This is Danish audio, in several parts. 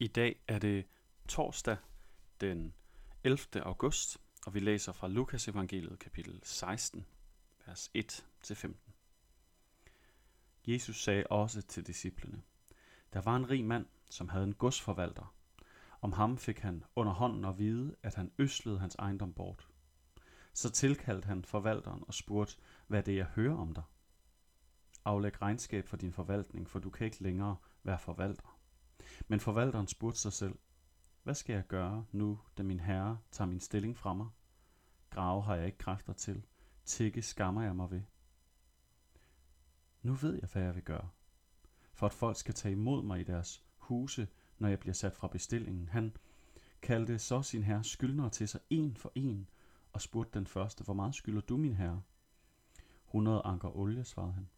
I dag er det torsdag den 11. august, og vi læser fra Lukas evangeliet kapitel 16, vers 1-15. Jesus sagde også til disciplene, Der var en rig mand, som havde en godsforvalter. Om ham fik han under hånden at vide, at han øslede hans ejendom bort. Så tilkaldte han forvalteren og spurgte, hvad det er, jeg hører om dig. Aflæg regnskab for din forvaltning, for du kan ikke længere være forvalter. Men forvalteren spurgte sig selv, hvad skal jeg gøre nu, da min herre tager min stilling fra mig? Grave har jeg ikke kræfter til. Tikke skammer jeg mig ved. Nu ved jeg, hvad jeg vil gøre. For at folk skal tage imod mig i deres huse, når jeg bliver sat fra bestillingen. Han kaldte så sin herre skyldnere til sig en for en, og spurgte den første, hvor meget skylder du, min herre? 100 anker olie, svarede han.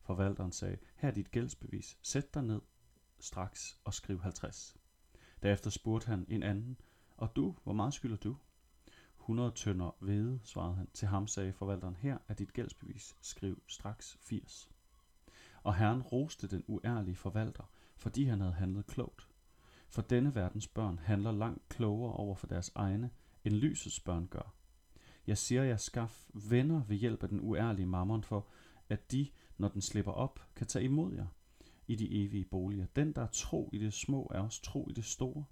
Forvalteren sagde, her er dit gældsbevis. Sæt dig ned straks og skriv 50. Derefter spurgte han en anden, og du, hvor meget skylder du? 100 tønder hvede, svarede han. Til ham sagde forvalteren, her er dit gældsbevis, skriv straks 80. Og herren roste den uærlige forvalter, fordi han havde handlet klogt. For denne verdens børn handler langt klogere over for deres egne, end lysets børn gør. Jeg siger jer, skaf venner ved hjælp af den uærlige mammon, for at de, når den slipper op, kan tage imod jer i de evige boliger. Den, der er tro i det små, er også tro i det store.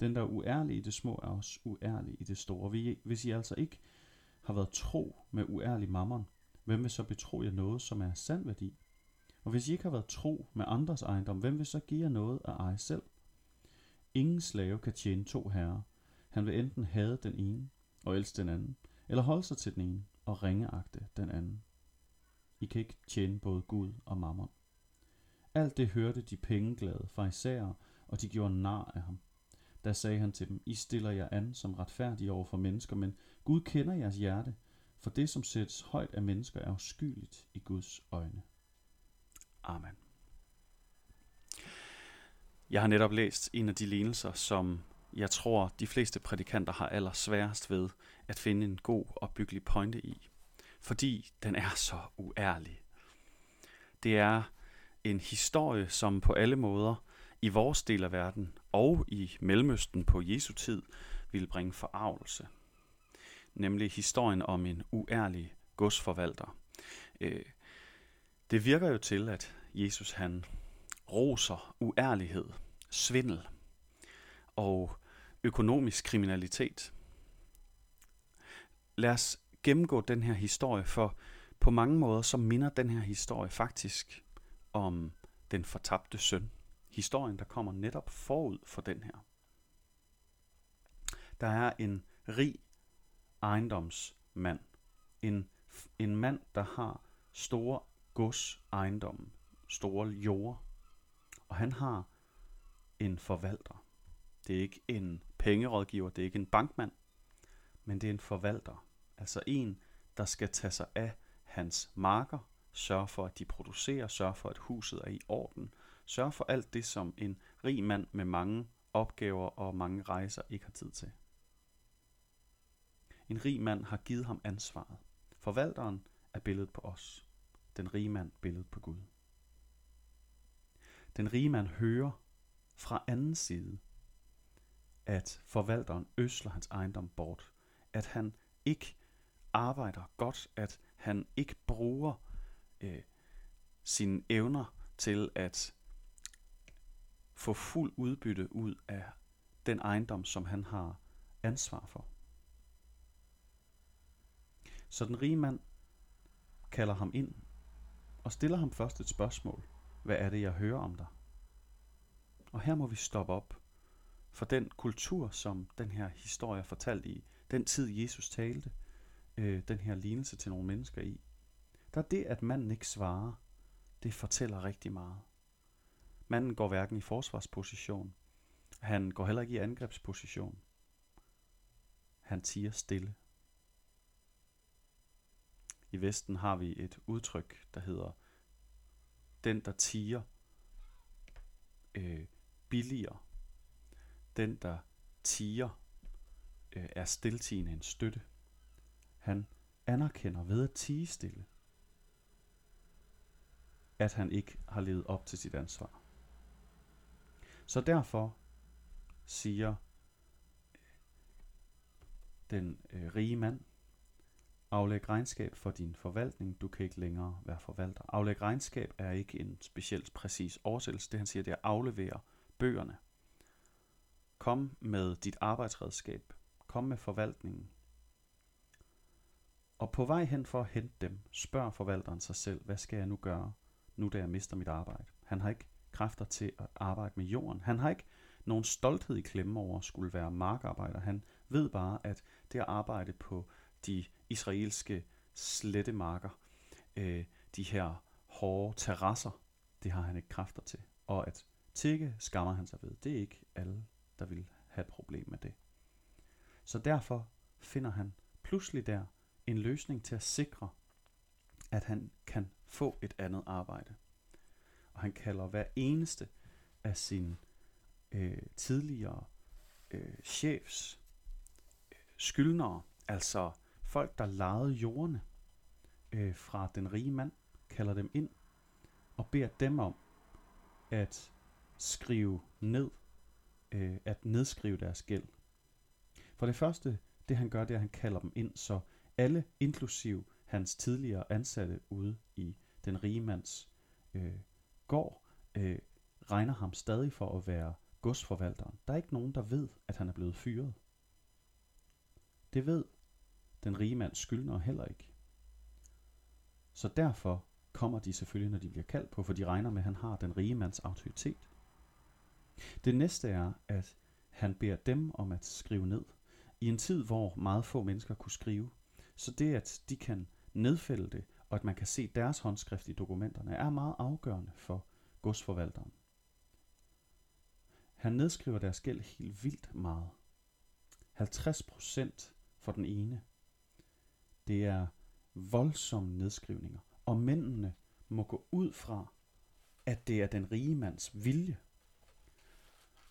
Den, der er uærlig i det små, er også uærlig i det store. Hvis I altså ikke har været tro med uærlig mammon, hvem vil så betro jer noget, som er sand værdi? Og hvis I ikke har været tro med andres ejendom, hvem vil så give jer noget at eje selv? Ingen slave kan tjene to herrer. Han vil enten hade den ene og elske den anden, eller holde sig til den ene og ringeagte den anden. I kan ikke tjene både Gud og mammon. Alt det hørte de pengeglade især, og de gjorde nar af ham. Da sagde han til dem, I stiller jer an som retfærdige over for mennesker, men Gud kender jeres hjerte, for det, som sættes højt af mennesker, er uskyldigt i Guds øjne. Amen. Jeg har netop læst en af de lignelser, som jeg tror, de fleste prædikanter har allersværest ved at finde en god og byggelig pointe i. Fordi den er så uærlig. Det er en historie, som på alle måder i vores del af verden og i Mellemøsten på Jesu tid ville bringe forarvelse. Nemlig historien om en uærlig godsforvalter. Øh, det virker jo til, at Jesus han roser uærlighed, svindel og økonomisk kriminalitet. Lad os gennemgå den her historie, for på mange måder så minder den her historie faktisk om den fortabte søn. Historien, der kommer netop forud for den her. Der er en rig ejendomsmand. En, en mand, der har store gods ejendomme, store jord. Og han har en forvalter. Det er ikke en pengerådgiver, det er ikke en bankmand, men det er en forvalter. Altså en, der skal tage sig af hans marker, sørge for, at de producerer, sørge for, at huset er i orden, sørge for alt det, som en rig mand med mange opgaver og mange rejser ikke har tid til. En rig mand har givet ham ansvaret. Forvalteren er billedet på os. Den rige mand billedet på Gud. Den rige mand hører fra anden side, at forvalteren øsler hans ejendom bort. At han ikke arbejder godt, at han ikke bruger øh, sine evner til at få fuld udbytte ud af den ejendom, som han har ansvar for. Så den rige mand kalder ham ind og stiller ham først et spørgsmål. Hvad er det, jeg hører om dig? Og her må vi stoppe op, for den kultur, som den her historie er fortalt i, den tid Jesus talte, øh, den her lignelse til nogle mennesker i, der er det, at manden ikke svarer, det fortæller rigtig meget. Manden går hverken i forsvarsposition, han går heller ikke i angrebsposition. Han tiger stille. I Vesten har vi et udtryk, der hedder, den der tiger øh, billigere. Den der tiger øh, er stiltigende en støtte. Han anerkender ved at tige stille at han ikke har levet op til sit ansvar. Så derfor siger øh, den øh, rige mand, aflæg regnskab for din forvaltning, du kan ikke længere være forvalter. Aflæg regnskab er ikke en specielt præcis oversættelse. Det han siger, det er at aflevere bøgerne. Kom med dit arbejdsredskab. Kom med forvaltningen. Og på vej hen for at hente dem, spørger forvalteren sig selv, hvad skal jeg nu gøre, nu da jeg mister mit arbejde? Han har ikke kræfter til at arbejde med jorden. Han har ikke nogen stolthed i klemme over at skulle være markarbejder. Han ved bare, at det at arbejde på de israelske slettemarker, øh, de her hårde terrasser, det har han ikke kræfter til. Og at tikke skammer han sig ved. Det er ikke alle, der vil have et problem med det. Så derfor finder han pludselig der en løsning til at sikre, at han kan få et andet arbejde. Og han kalder hver eneste af sine øh, tidligere øh, chefs øh, skyldnere, altså folk, der lejede jordene øh, fra den rige mand, kalder dem ind og beder dem om at skrive ned, øh, at nedskrive deres gæld. For det første, det han gør, det er, at han kalder dem ind, så alle, inklusiv hans tidligere ansatte ude i den rige mands øh, gård, øh, regner ham stadig for at være godsforvalteren. Der er ikke nogen, der ved, at han er blevet fyret. Det ved den rige mands skyldner heller ikke. Så derfor kommer de selvfølgelig, når de bliver kaldt på, for de regner med, at han har den rige mands autoritet. Det næste er, at han beder dem om at skrive ned. I en tid, hvor meget få mennesker kunne skrive, så det, at de kan nedfælde det, og at man kan se deres håndskrift i dokumenterne, er meget afgørende for godsforvalteren. Han nedskriver deres gæld helt vildt meget. 50% for den ene. Det er voldsomme nedskrivninger. Og mændene må gå ud fra, at det er den rige mands vilje.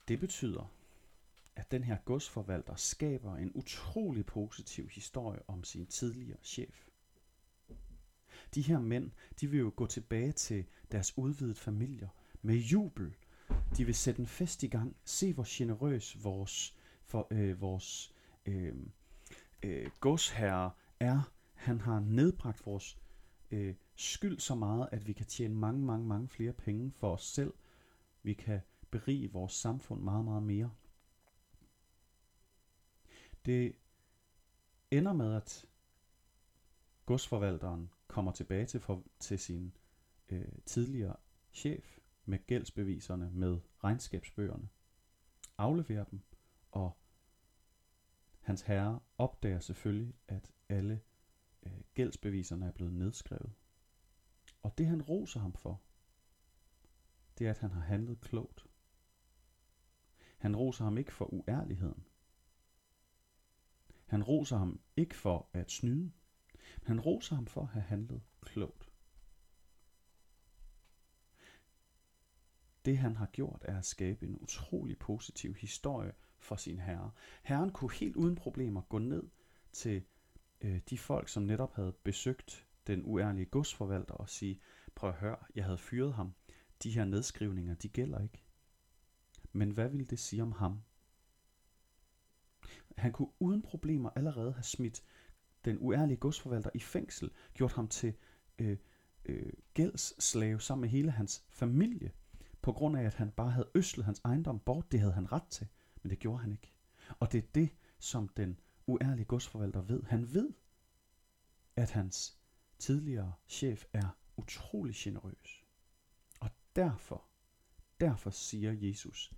Det betyder, at den her godsforvalter skaber en utrolig positiv historie om sin tidligere chef. De her mænd, de vil jo gå tilbage til deres udvidede familier med jubel. De vil sætte en fest i gang. Se, hvor generøs vores, for, øh, vores øh, øh, godsherre er. Han har nedbragt vores øh, skyld så meget, at vi kan tjene mange, mange, mange flere penge for os selv. Vi kan berige vores samfund meget, meget mere. Det ender med, at godsforvalteren kommer tilbage til, for, til sin øh, tidligere chef med gældsbeviserne, med regnskabsbøgerne, afleverer dem, og hans herre opdager selvfølgelig, at alle øh, gældsbeviserne er blevet nedskrevet. Og det han roser ham for, det er, at han har handlet klogt. Han roser ham ikke for uærligheden. Han roser ham ikke for at snyde. Han roser ham for at have handlet klogt. Det han har gjort er at skabe en utrolig positiv historie for sin herre. Herren kunne helt uden problemer gå ned til øh, de folk, som netop havde besøgt den uærlige godsforvalter og sige, prøv at høre, jeg havde fyret ham. De her nedskrivninger, de gælder ikke. Men hvad ville det sige om ham? Han kunne uden problemer allerede have smidt den uærlige godsforvalter i fængsel, gjort ham til øh, øh, gældsslave sammen med hele hans familie, på grund af, at han bare havde øslet hans ejendom bort. Det havde han ret til, men det gjorde han ikke. Og det er det, som den uærlige godsforvalter ved. Han ved, at hans tidligere chef er utrolig generøs. Og derfor, derfor siger Jesus,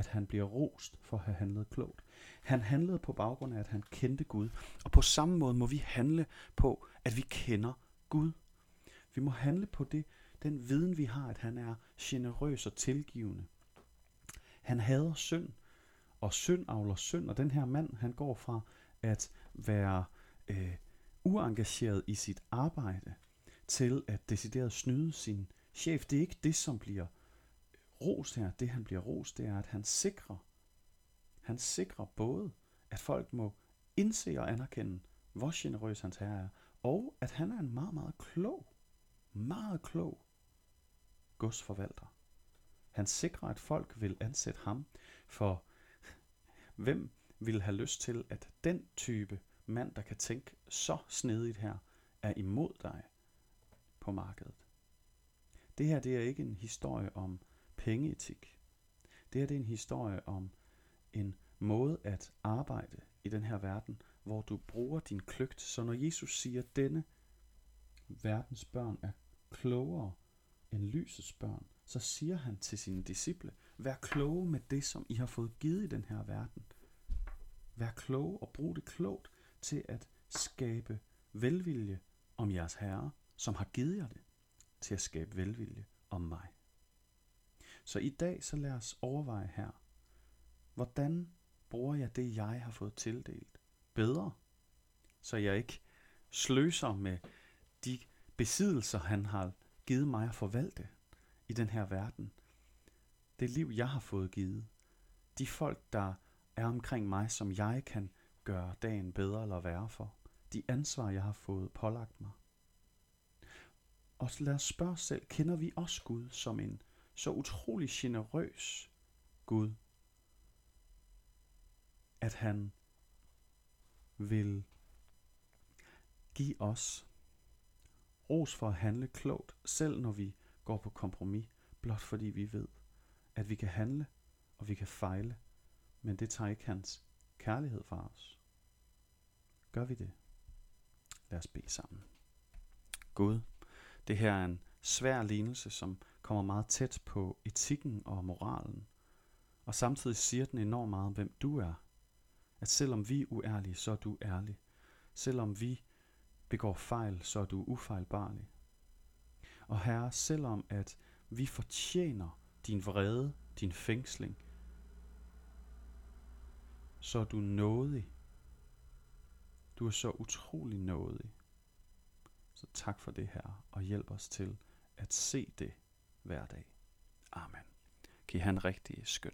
at han bliver rost for at have handlet klogt. Han handlede på baggrund af, at han kendte Gud. Og på samme måde må vi handle på, at vi kender Gud. Vi må handle på det, den viden vi har, at han er generøs og tilgivende. Han hader synd, og synd avler synd, og den her mand, han går fra at være øh, uengageret i sit arbejde, til at decideret snyde sin chef. Det er ikke det, som bliver ros her. Det, han bliver ros, det er, at han sikrer, han sikrer både, at folk må indse og anerkende, hvor generøs hans herre er, og at han er en meget, meget klog, meget klog godsforvalter. Han sikrer, at folk vil ansætte ham, for Hvem vil have lyst til, at den type mand, der kan tænke så snedigt her, er imod dig på markedet? Det her det er ikke en historie om pengeetik. Det her det er en historie om en måde at arbejde i den her verden, hvor du bruger din kløgt. Så når Jesus siger, at denne verdens børn er klogere end lysets børn, så siger han til sine disciple, vær kloge med det, som I har fået givet i den her verden. Vær kloge og brug det klogt til at skabe velvilje om jeres herre, som har givet jer det, til at skabe velvilje om mig. Så i dag så lad os overveje her, hvordan bruger jeg det, jeg har fået tildelt bedre, så jeg ikke sløser med de besiddelser, han har givet mig at forvalte i den her verden. Det liv, jeg har fået givet. De folk, der er omkring mig, som jeg kan gøre dagen bedre eller værre for. De ansvar, jeg har fået pålagt mig. Og lad os spørge os selv, kender vi også Gud som en så utrolig generøs Gud, at han vil give os ros for at handle klogt, selv når vi går på kompromis, blot fordi vi ved, at vi kan handle og vi kan fejle, men det tager ikke hans kærlighed fra os. Gør vi det? Lad os bede sammen. Gud, det her er en svær lignelse, som kommer meget tæt på etikken og moralen, og samtidig siger den enormt meget om, hvem du er. At selvom vi er uærlige, så er du ærlig. Selvom vi begår fejl, så er du ufejlbarlig. Og Herre, selvom at vi fortjener din vrede, din fængsling, så er du nådig. Du er så utrolig nådig. Så tak for det her, og hjælp os til at se det hver dag. Amen. Kan han rigtig skøn